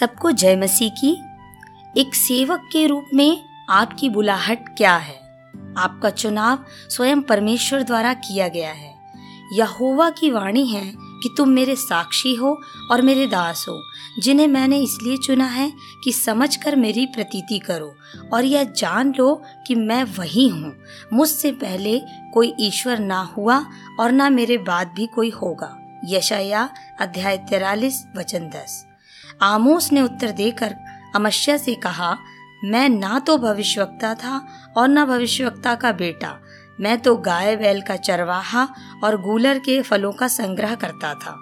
सबको जय मसीह की। एक सेवक के रूप में आपकी बुलाहट क्या है? आपका चुनाव स्वयं परमेश्वर द्वारा किया गया है। यहोवा की वाणी है कि तुम मेरे साक्षी हो और मेरे दास हो, जिन्हें मैंने इसलिए चुना है कि समझकर मेरी प्रतीति करो और यह जान लो कि मैं वही हूँ। मुझसे पहले कोई ईश्वर ना हुआ और ना मेरे बाद भी कोई होगा। यशाया अध्याय तिरालीस, वचन दस। आमोस ने उत्तर देकर अमस्या से कहा, मैं ना तो भविष्यवक्ता था और ना भविष्यवक्ता का बेटा। मैं तो गाय, बैल का चरवाहा और गूलर के फलों का संग्रह करता था।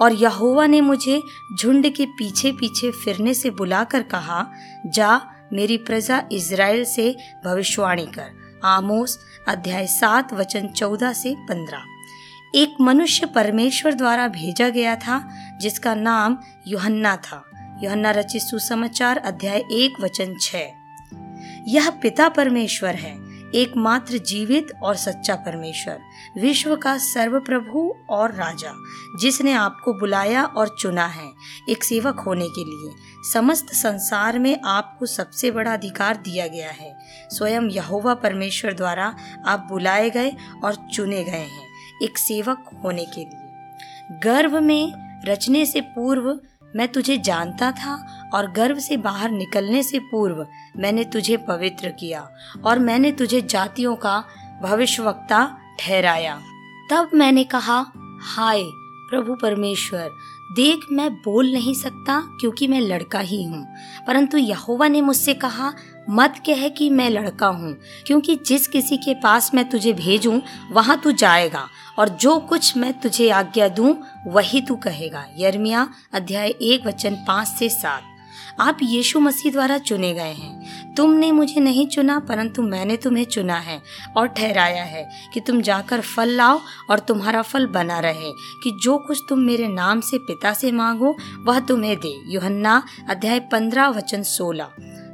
और यहोवा ने मुझे झुंड के पीछे पीछे फिरने से बुलाकर कहा, जा, मेरी प्रजा इज़राइल से भविष्यवाणी कर। आमोस अध्याय सात, वचन चौदह से पंद्रह। एक मनुष्य परमेश्वर द्वारा भेजा गया था, जिसका नाम युहन्ना था। युहन्ना रचित सुसमाचार अध्याय एक, वचन छ यह पिता परमेश्वर है, एकमात्र जीवित और सच्चा परमेश्वर, विश्व का सर्वप्रभु और राजा, जिसने आपको बुलाया और चुना है एक सेवक होने के लिए। समस्त संसार में आपको सबसे बड़ा अधिकार दिया गया है। स्वयं यहोवा परमेश्वर द्वारा आप बुलाए गए और चुने गए हैं। एक सेवक होने के लिए। गर्भ में रचने से पूर्व मैं तुझे जानता था और गर्भ से बाहर निकलने से पूर्व मैंने तुझे पवित्र किया और मैंने तुझे जातियों का भविष्यवक्ता ठहराया। तब मैंने कहा, हाय प्रभु परमेश्वर, देख मैं बोल नहीं सकता क्योंकि मैं लड़का ही हूँ। परंतु यहोवा ने मुझसे कहा, मत कह कि मैं लड़का हूँ, क्योंकि जिस किसी के पास मैं तुझे भेजूँ, वहाँ तू जाएगा और जो कुछ मैं तुझे आज्ञा दूँ, वही तू कहेगा। यर्मिया अध्याय एक, वचन पाँच से सात। आप यीशु मसीह द्वारा चुने गए हैं। तुमने मुझे नहीं चुना, परंतु मैंने तुम्हें चुना है और ठहराया है कि तुम जाकर फल लाओ और तुम्हारा फल बना रहे, कि जो कुछ तुम मेरे नाम से पिता से मांगो, वह तुम्हें दे। युहन्ना अध्याय पंद्रह, वचन सोलह।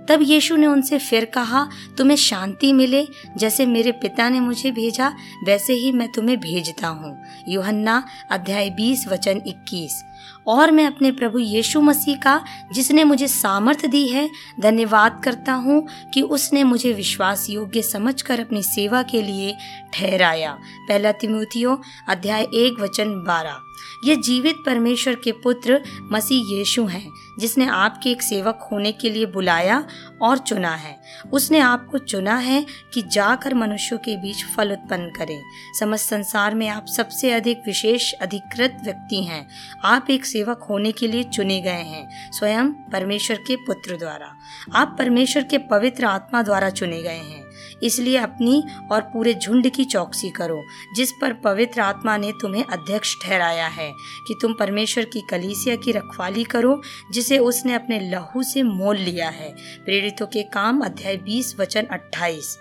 तब यीशु ने उनसे फिर कहा, तुम्हें शांति मिले, जैसे मेरे पिता ने मुझे भेजा, वैसे ही मैं तुम्हें भेजता हूँ। योहन्ना अध्याय बीस, वचन इक्कीस। और मैं अपने प्रभु यीशु मसीह का, जिसने मुझे सामर्थ्य दी है, धन्यवाद करता हूँ कि उसने मुझे विश्वास योग्य समझकर अपनी सेवा के लिए ठहराया। पहला तिमोथियो अध्याय एक वचन बारह। ये जीवित परमेश्वर के पुत्र मसीह यीशु हैं, जिसने आपके एक सेवक होने के लिए बुलाया और चुना है। उसने आपको चुना है कि जाकर मनुष्यों के बीच फल उत्पन्न करें। समस्त संसार में आप सबसे अधिक विशेष, अधिकृत व्यक्ति हैं। आप एक सेवक होने के लिए चुने गए हैं, स्वयं परमेश्वर के पुत्र द्वारा। आप परमेश्वर के पवित्र आत्मा द्वारा चुने गए हैं। इसलिए अपनी और पूरे झुंड की चौकसी करो, जिस पर पवित्र आत्मा ने तुम्हें अध्यक्ष ठहराया है, कि तुम परमेश्वर की कलीसिया की रखवाली करो, जिसे उसने अपने लहू से मोल लिया है। प्रेरितों के काम अध्याय 20 वचन 28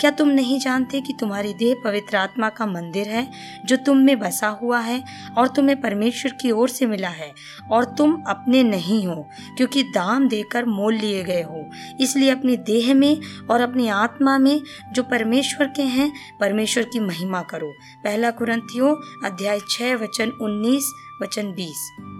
क्या तुम नहीं जानते कि तुम्हारी देह पवित्र आत्मा का मंदिर है, जो तुम में बसा हुआ है और तुम्हें परमेश्वर की ओर से मिला है? और तुम अपने नहीं हो, क्योंकि दाम देकर मोल लिए गए हो। इसलिए अपनी देह में और अपनी आत्मा में, जो परमेश्वर के हैं, परमेश्वर की महिमा करो। पहला कुरंथियो अध्याय छह, वचन उन्नीस, वचन बीस।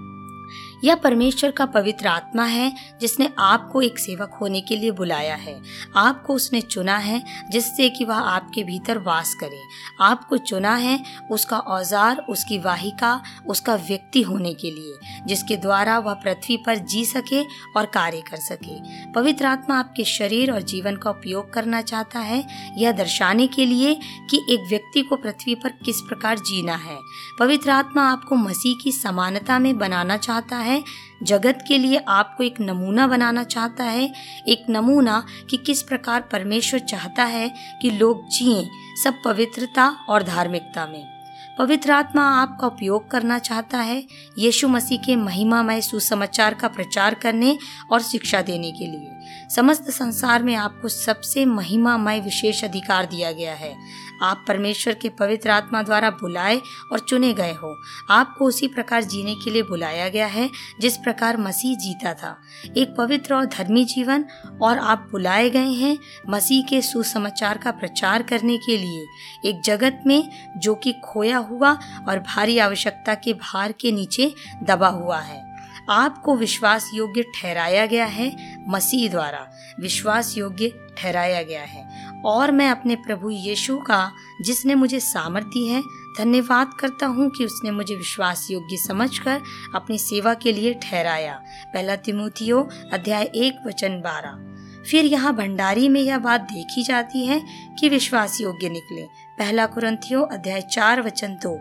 यह परमेश्वर का पवित्र आत्मा है, जिसने आपको एक सेवक होने के लिए बुलाया है। आपको उसने चुना है, जिससे कि वह आपके भीतर वास करे। आपको चुना है उसका औज़ार, उसकी वाहिका, उसका व्यक्ति होने के लिए, जिसके द्वारा वह पृथ्वी पर जी सके और कार्य कर सके। पवित्र आत्मा आपके शरीर और जीवन का उपयोग करना चाहता है, यह दर्शाने के लिए कि एक व्यक्ति को पृथ्वी पर किस प्रकार जीना है। पवित्र आत्मा आपको मसीह की समानता में बनाना चाहता है है, जगत के लिए आपको एक नमूना बनाना चाहता है, एक नमूना कि किस प्रकार परमेश्वर चाहता है कि लोग जिए सब पवित्रता और धार्मिकता में। पवित्र आत्मा आपका उपयोग करना चाहता है, यीशु मसीह के महिमामय सुसमाचार का प्रचार करने और शिक्षा देने के लिए। समस्त संसार में आपको सबसे महिमामय विशेष अधिकार दिया गया है। आप परमेश्वर के पवित्र आत्मा द्वारा बुलाए और चुने गए हो। आपको उसी प्रकार जीने के लिए बुलाया गया है, जिस प्रकार मसीह जीता था। एक पवित्र और धर्मी जीवन और आप बुलाए गए हैं मसीह के सुसमाचार का प्रचार करने के लिए। एक जगत में जो कि खोया हुआ और भारी आवश्यकता के भार के नीचे दबा हुआ है। आपको विश्वास योग्य ठहराया गया है मसीह द्वारा। विश्वास योग्य ठहराया गया है। और मैं अपने प्रभु यीशु का, जिसने मुझे सामर्थ्य दी है, धन्यवाद करता हूँ कि उसने मुझे विश्वास योग्य समझकर अपनी सेवा के लिए ठहराया। पहला तिमोथियो अध्याय एक, वचन बारह। फिर यहाँ भंडारी में यह बात देखी जाती है कि विश्वास योग्य निकले। पहला कुरंथियो अध्याय चार, वचन दो।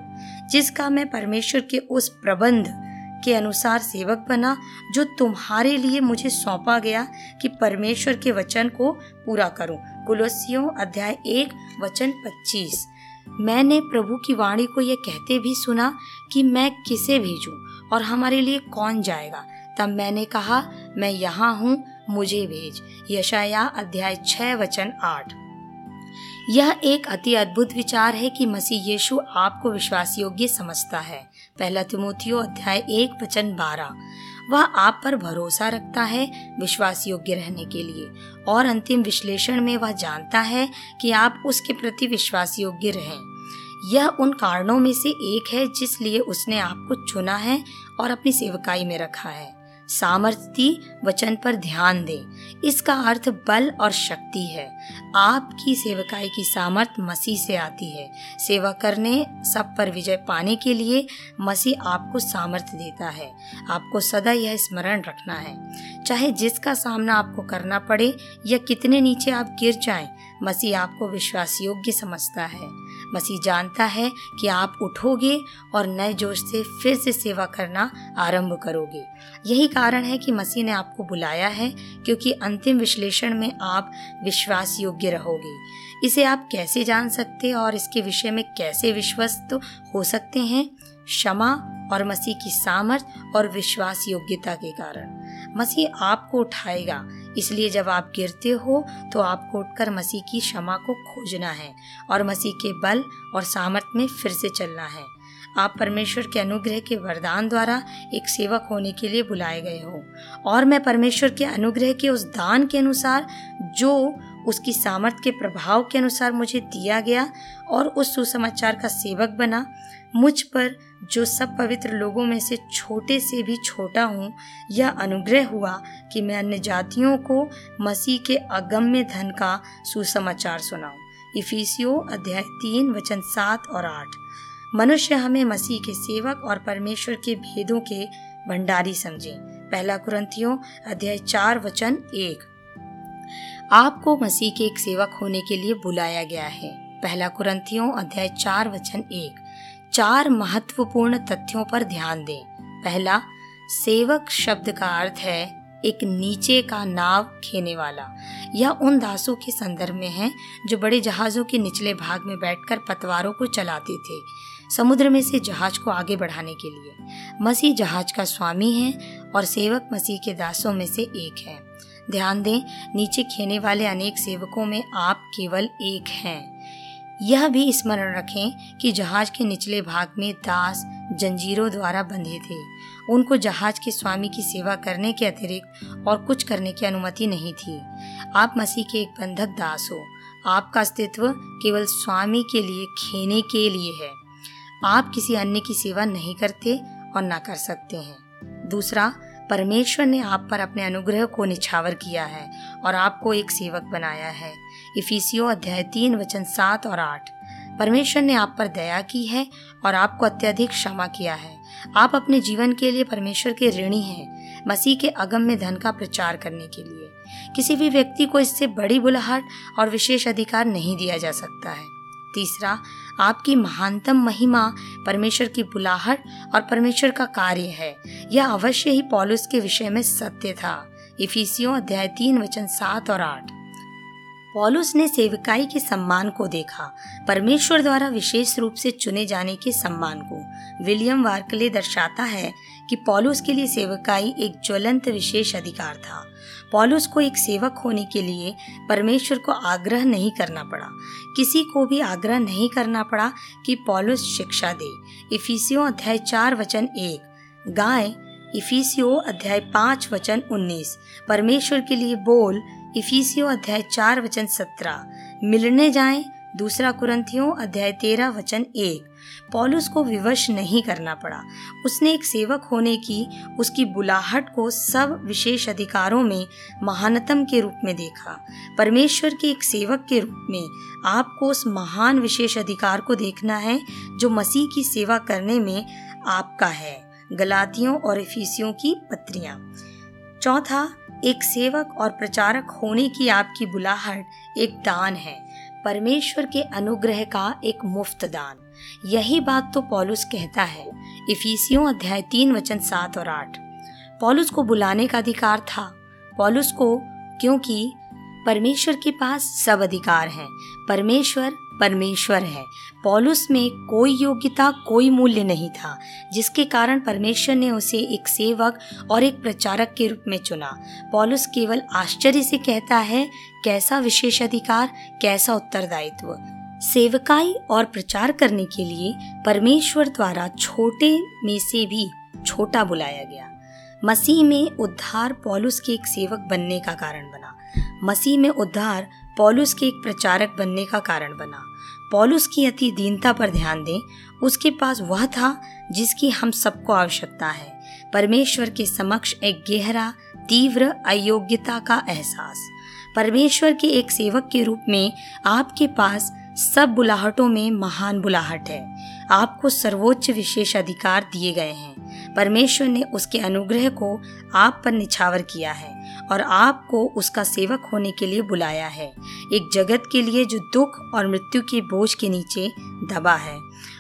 जिसका मैं परमेश्वर के उस प्रबंध के अनुसार सेवक बना, जो तुम्हारे लिए मुझे सौंपा गया कि परमेश्वर के वचन को पूरा करूँ। कुलसियों अध्याय एक, वचन पच्चीस। मैंने प्रभु की वाणी को यह कहते भी सुना कि मैं किसे भेजूं और हमारे लिए कौन जाएगा? तब मैंने कहा, मैं यहाँ हूँ, मुझे भेज। यशाया अध्याय छह, वचन आठ। यह एक अति अद्भुत विचार है कि मसीह यीशु आपको विश्वास योग्य समझता है। पहला तिमोथियो अध्याय एक, वचन बारह। वह आप पर भरोसा रखता है विश्वास योग्य रहने के लिए। और अंतिम विश्लेषण में वह जानता है कि आप उसके प्रति विश्वास योग्य रहें। यह उन कारणों में से एक है जिसलिए उसने आपको चुना है और अपनी सेवकाई में रखा है। सामर्थ्य वचन पर ध्यान दें। इसका अर्थ बल और शक्ति है। आपकी सेवकाई की सामर्थ मसीह से आती है। सेवा करने सब पर विजय पाने के लिए मसीह आपको सामर्थ्य देता है। आपको सदा यह स्मरण रखना है। चाहे जिसका सामना आपको करना पड़े या कितने नीचे आप गिर जाएँ, मसीह आपको विश्वास योग्य समझता है। मसीह जानता है कि आप उठोगे और नए जोश से फिर से सेवा करना आरंभ करोगे। यही कारण है कि मसीह ने आपको बुलाया है, क्योंकि अंतिम विश्लेषण में आप विश्वास योग्य रहोगे। इसे आप कैसे जान सकते और इसके विषय में कैसे विश्वस्त हो सकते हैं? क्षमा और मसीह की सामर्थ और विश्वास योग्यता के कारण। मसीह आपको उठाएगा। इसलिए जब आप गिरते हो तो आपको उठकर मसीह की क्षमा को खोजना है और मसीह के बल और सामर्थ में फिर से चलना है। आप परमेश्वर के अनुग्रह के वरदान द्वारा एक सेवक होने के लिए बुलाए गए हो। और मैं परमेश्वर के अनुग्रह के उस दान के अनुसार, जो उसकी सामर्थ्य के प्रभाव के अनुसार मुझे दिया गया और उस सुसमाचार का सेवक बना, मुझ पर जो सब पवित्र लोगों में से छोटे से भी छोटा हूँ, यह अनुग्रह हुआ कि मैं अन्य जातियों को मसीह के अगम्य धन का सुसमाचार सुनाऊं। इफिसियो अध्याय तीन, वचन सात और आठ। मनुष्य हमें मसीह के सेवक और परमेश्वर के भेदों के भंडारी समझे। पहला कुरंथियों अध्याय चार, वचन एक। आपको मसीह के एक सेवक होने के लिए बुलाया गया है। पहला कुरंथियों अध्याय चार, वचन एक। चार महत्वपूर्ण तथ्यों पर ध्यान दें। पहला, सेवक शब्द का अर्थ है एक नीचे का नाव खेने वाला यह उन दासों के संदर्भ में है जो बड़े जहाजों के निचले भाग में बैठकर पतवारों को चलाते थे, समुद्र में से जहाज़ को आगे बढ़ाने के लिए। मसीह जहाज़ का स्वामी है और सेवक मसीह के दासों में से एक है। ध्यान दें, नीचे खेने वाले अनेक सेवकों में आप केवल एक हैं। यह भी स्मरण रखें कि जहाज़ के निचले भाग में दास जंजीरों द्वारा बंधे थे। उनको जहाज़ के स्वामी की सेवा करने के अतिरिक्त और कुछ करने की अनुमति नहीं थी। आप मसीह के एक बंधक दास हो। आपका अस्तित्व केवल स्वामी के लिए, खेने के लिए है। आप किसी अन्य की सेवा नहीं करते और ना कर सकते हैं। दूसरा, परमेश्वर ने आप पर अपने अनुग्रह को निछावर किया है और आपको एक सेवक बनाया है। इफिसियो अध्याय तीन, वचन सात और आठ। परमेश्वर ने आप पर दया की है और आपको अत्यधिक क्षमा किया है। आप अपने जीवन के लिए परमेश्वर के ऋणी हैं, मसीह के अगम में धन का प्रचार करने के लिए। किसी भी व्यक्ति को इससे बड़ी बुलाहट और विशेष अधिकार नहीं दिया जा सकता है। तीसरा, आपकी महानतम महिमा परमेश्वर की बुलाहट और परमेश्वर का कार्य है। यह अवश्य ही पॉलुस के विषय में सत्य था। इफिसियों अध्याय तीन, वचन सात और आठ। पॉलुस ने सेविकाई के सम्मान को देखा। परमेश्वर द्वारा विशेष रूप से चुने जाने के सम्मान को। विलियम वार्कले दर्शाता है कि पॉलुस के लिए सेवकाई एक ज्वलंत विशेष अधिकार था। पॉलुस को एक सेवक होने के लिए परमेश्वर को आग्रह नहीं करना पड़ा। किसी को भी आग्रह नहीं करना पड़ा कि पॉलुस शिक्षा दे। इफिसियो अध्याय चार वचन एक। गाय इफिसियो अध्याय पाँच वचन उन्नीस। परमेश्वर के लिए बोल इफिसियो अध्याय चार वचन सत्रह। मिलने जाएँ, दूसरा कुरंथियों अध्याय तेरह वचन एक। पॉलुस को विवश नहीं करना पड़ा। उसने एक सेवक होने की, उसकी बुलाहट को सब विशेष अधिकारों में महानतम के रूप में देखा। परमेश्वर के एक सेवक के रूप में आपको उस महान विशेष अधिकार को देखना है, जो मसीह की सेवा करने में आपका है। गलातियों और इफिसियों की पत्रियाँ चौथा एक सेवक और प्रचारक होने की आपकी बुलाहट एक दान है, परमेश्वर के अनुग्रह का एक मुफ़्त दान। यही बात तो पॉलुस कहता है, इफिसियों अध्याय तीन वचन सात और आठ। पॉलुस को बुलाने का अधिकार था। पॉलुस को, क्योंकि परमेश्वर के पास सब अधिकार है, परमेश्वर परमेश्वर है। पॉलुस में कोई योग्यता, कोई मूल्य नहीं था, जिसके कारण परमेश्वर ने उसे एक सेवक और एक प्रचारक के रूप में चुना। पॉलुस केवल आश्चर्य से कहता है, कैसा विशेष अधिकार कैसा उत्तरदायित्व। सेवकाई और प्रचार करने के लिए परमेश्वर द्वारा छोटे में से भी छोटा बुलाया गया। मसीह में उद्धार पॉलुस के एक सेवक बनने का कारण बना। मसीह में उद्धार पॉलुस के एक प्रचारक बनने का कारण बना। पॉलुस की अति दीनता पर ध्यान दें, उसके पास वह था जिसकी हम सबको आवश्यकता है। परमेश्वर के समक्ष एक गहरा, तीव्र, अयोग्यता का एहसास। परमेश्वर के एक सेवक के रूप में आपके पास सब बुलाहटों में महान बुलाहट है। आपको सर्वोच्च विशेष अधिकार दिए गए हैं। परमेश्वर ने उसके अनुग्रह को आप पर निछावर किया है। और आपको उसका सेवक होने के लिए बुलाया है। एक जगत के लिए जो दुख और मृत्यु के बोझ के नीचे दबा है।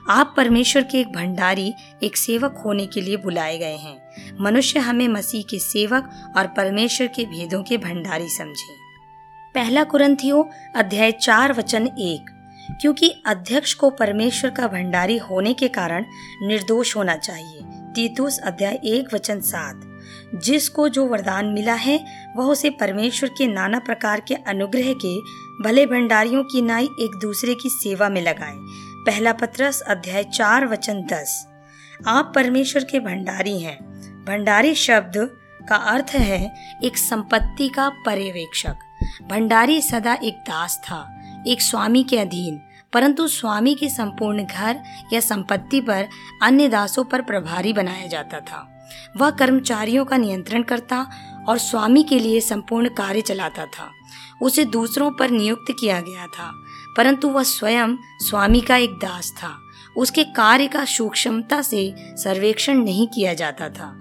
आप परमेश्वर के एक भंडारी, एक सेवक होने के लिए बुलाए गए हैं। मनुष्य हमें मसीह के सेवक और परमेश्वर के भेदों के भंडारी समझे। पहला कुरंथियो अध्याय चार वचन एक। क्योंकि अध्यक्ष को परमेश्वर का भंडारी होने के कारण निर्दोष होना चाहिए। तीतुस अध्याय एक वचन सात। जिसको जो वरदान मिला है, वह उसे परमेश्वर के नाना प्रकार के अनुग्रह के भले भंडारियों की नाई एक दूसरे की सेवा में लगाए। पहला पत्रस अध्याय चार वचन दस। आप परमेश्वर के भंडारी हैं। भंडारी शब्द का अर्थ है एक संपत्ति का पर्यवेक्षक। भंडारी सदा एक दास था, एक स्वामी के अधीन। परंतु स्वामी के संपूर्ण घर या संपत्ति पर अन्य दासों पर प्रभारी बनाया जाता था। वह कर्मचारियों का नियंत्रण करता और स्वामी के लिए संपूर्ण कार्य चलाता था। उसे दूसरों पर नियुक्त किया गया था, परंतु वह स्वयं स्वामी का एक दास था। उसके कार्य का सूक्ष्मता से सर्वेक्षण नहीं किया जाता था।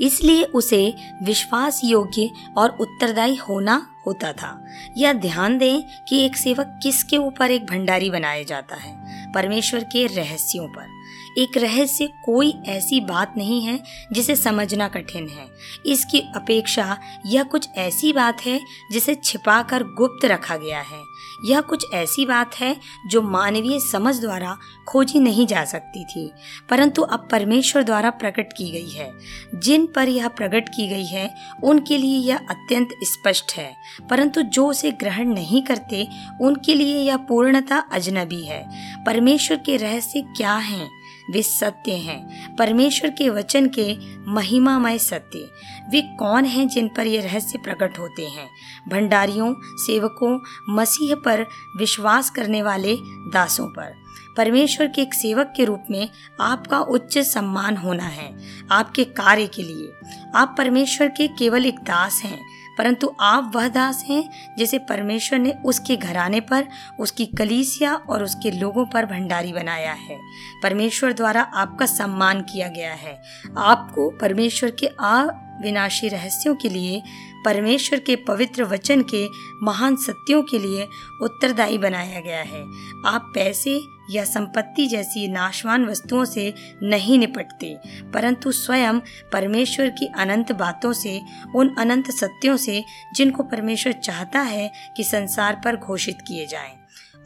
इसलिए उसे विश्वास योग्य और उत्तरदायी होना होता था। यह ध्यान दें कि एक सेवक किसके ऊपर एक भंडारी बनाया जाता है? परमेश्वर के रहस्यों पर। एक रहस्य कोई ऐसी बात नहीं है जिसे समझना कठिन है। इसकी अपेक्षा यह कुछ ऐसी बात है जिसे छिपाकर गुप्त रखा गया है। यह कुछ ऐसी बात है जो मानवीय समझ द्वारा खोजी नहीं जा सकती थी, परंतु अब परमेश्वर द्वारा प्रकट की गई है। जिन पर यह प्रकट की गई है, उनके लिए यह अत्यंत स्पष्ट है, परंतु जो उसे ग्रहण नहीं करते, उनके लिए यह पूर्णता अजनबी है। परमेश्वर के रहस्य क्या हैं? वे सत्य हैं। परमेश्वर के वचन के महिमामय सत्य। वे कौन हैं जिन पर ये रहस्य प्रकट होते हैं? भंडारियों, सेवकों, मसीह पर विश्वास करने वाले दासों पर। परमेश्वर के एक सेवक के रूप में आपका उच्च सम्मान होना है, आपके कार्य के लिए। आप परमेश्वर के केवल एक दास हैं। परंतु आप वह दास हैं जिसे परमेश्वर ने उसके घराने पर, उसकी कलीसिया और उसके लोगों पर भंडारी बनाया है। परमेश्वर द्वारा आपका सम्मान किया गया है। आपको परमेश्वर के अविनाशी रहस्यों के लिए, परमेश्वर के पवित्र वचन के महान सत्यों के लिए उत्तरदायी बनाया गया है। आप पैसे या संपत्ति जैसी नाशवान वस्तुओं से नहीं निपटते, परंतु स्वयं परमेश्वर की अनंत बातों से, उन अनंत सत्यों से जिनको परमेश्वर चाहता है कि संसार पर घोषित किए जाएँ।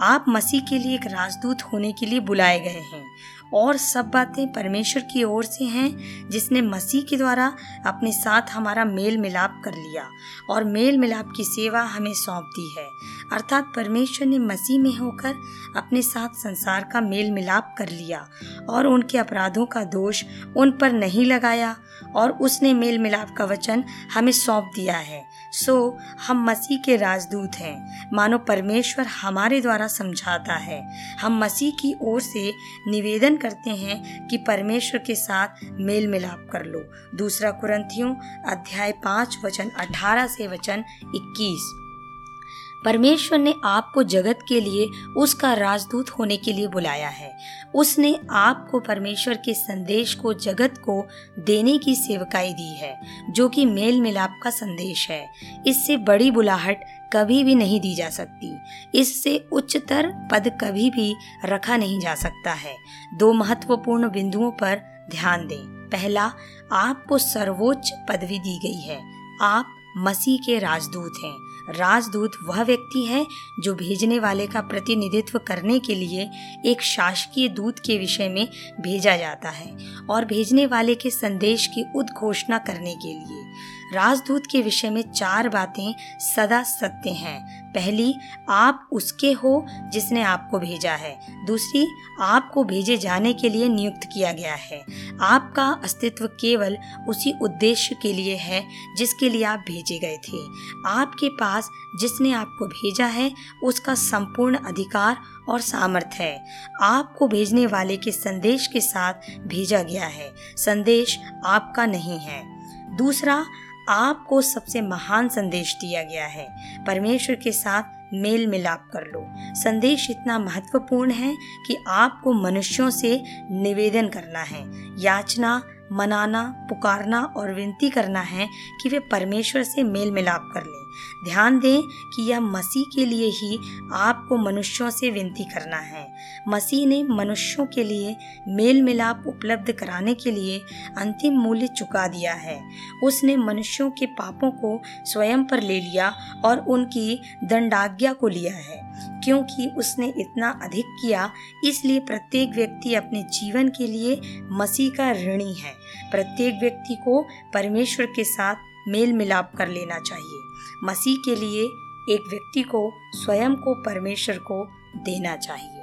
आप मसीह के लिए एक राजदूत होने के लिए बुलाए गए हैं और सब बातें परमेश्वर की ओर से हैं, जिसने मसीह के द्वारा अपने साथ हमारा मेल मिलाप कर लिया, और मेल मिलाप की सेवा हमें सौंप दी है अर्थात परमेश्वर ने मसीह में होकर अपने साथ संसार का मेल मिलाप कर लिया और उनके अपराधों का दोष उन पर नहीं लगाया और उसने मेल मिलाप का वचन हमें सौंप दिया है। सो, हम मसीह के राजदूत हैं। मानो परमेश्वर हमारे द्वारा समझाता है। हम मसीह की ओर से निवेदन करते हैं कि परमेश्वर के साथ मेल मिलाप कर लो। दूसरा कुरंथियों अध्याय पाँच, वचन अठारह से वचन इक्कीस। परमेश्वर ने आपको जगत के लिए उसका राजदूत होने के लिए बुलाया है। उसने आपको परमेश्वर के संदेश को, जगत को देने की सेवकाई दी है, जो कि मेल मिलाप का संदेश है। इससे बड़ी बुलाहट कभी भी नहीं दी जा सकती। इससे उच्चतर पद कभी भी रखा नहीं जा सकता है। दो महत्वपूर्ण बिंदुओं पर ध्यान दें। पहला, आपको सर्वोच्च पदवी दी गई है। आप मसीह के राजदूत हैं। राजदूत वह व्यक्ति है जो भेजने वाले का प्रतिनिधित्व करने के लिए एक शासकीय दूत के विषय में भेजा जाता है और भेजने वाले के संदेश की उद्घोषणा करने के लिए। राजदूत के विषय में चार बातें सदा सत्य हैं। पहली, आप उसके हो जिसने आपको भेजा है। दूसरी, आपको भेजे जाने के लिए नियुक्त किया गया है। आपका अस्तित्व केवल उसी उद्देश्य के लिए है जिसके लिए आप भेजे गए थे। आपके पास जिसने आपको भेजा है, उसका संपूर्ण अधिकार और सामर्थ्य है। आपको भेजने वाले के संदेश के साथ भेजा गया है। संदेश आपका नहीं है। दूसरा आपको सबसे महान संदेश दिया गया है। परमेश्वर के साथ मेल मिलाप कर लो। संदेश इतना महत्वपूर्ण है कि आपको मनुष्यों से निवेदन करना है। याचना, मनाना, पुकारना और विनती करना है कि वे परमेश्वर से मेल मिलाप कर लें। ध्यान दें कि यह मसीह के लिए ही आपको मनुष्यों से विनती करना है। मसीह ने मनुष्यों के लिए मेल मिलाप उपलब्ध कराने के लिए अंतिम मूल्य चुका दिया है। उसने मनुष्यों के पापों को स्वयं पर ले लिया और उनकी दंडाज्ञा को लिया है। क्योंकि उसने इतना अधिक किया, इसलिए प्रत्येक व्यक्ति अपने जीवन के लिए मसीह का ऋणी है। प्रत्येक व्यक्ति को परमेश्वर के साथ मेल मिलाप कर लेना चाहिए। मसीह के लिए एक व्यक्ति को स्वयं को परमेश्वर को देना चाहिए।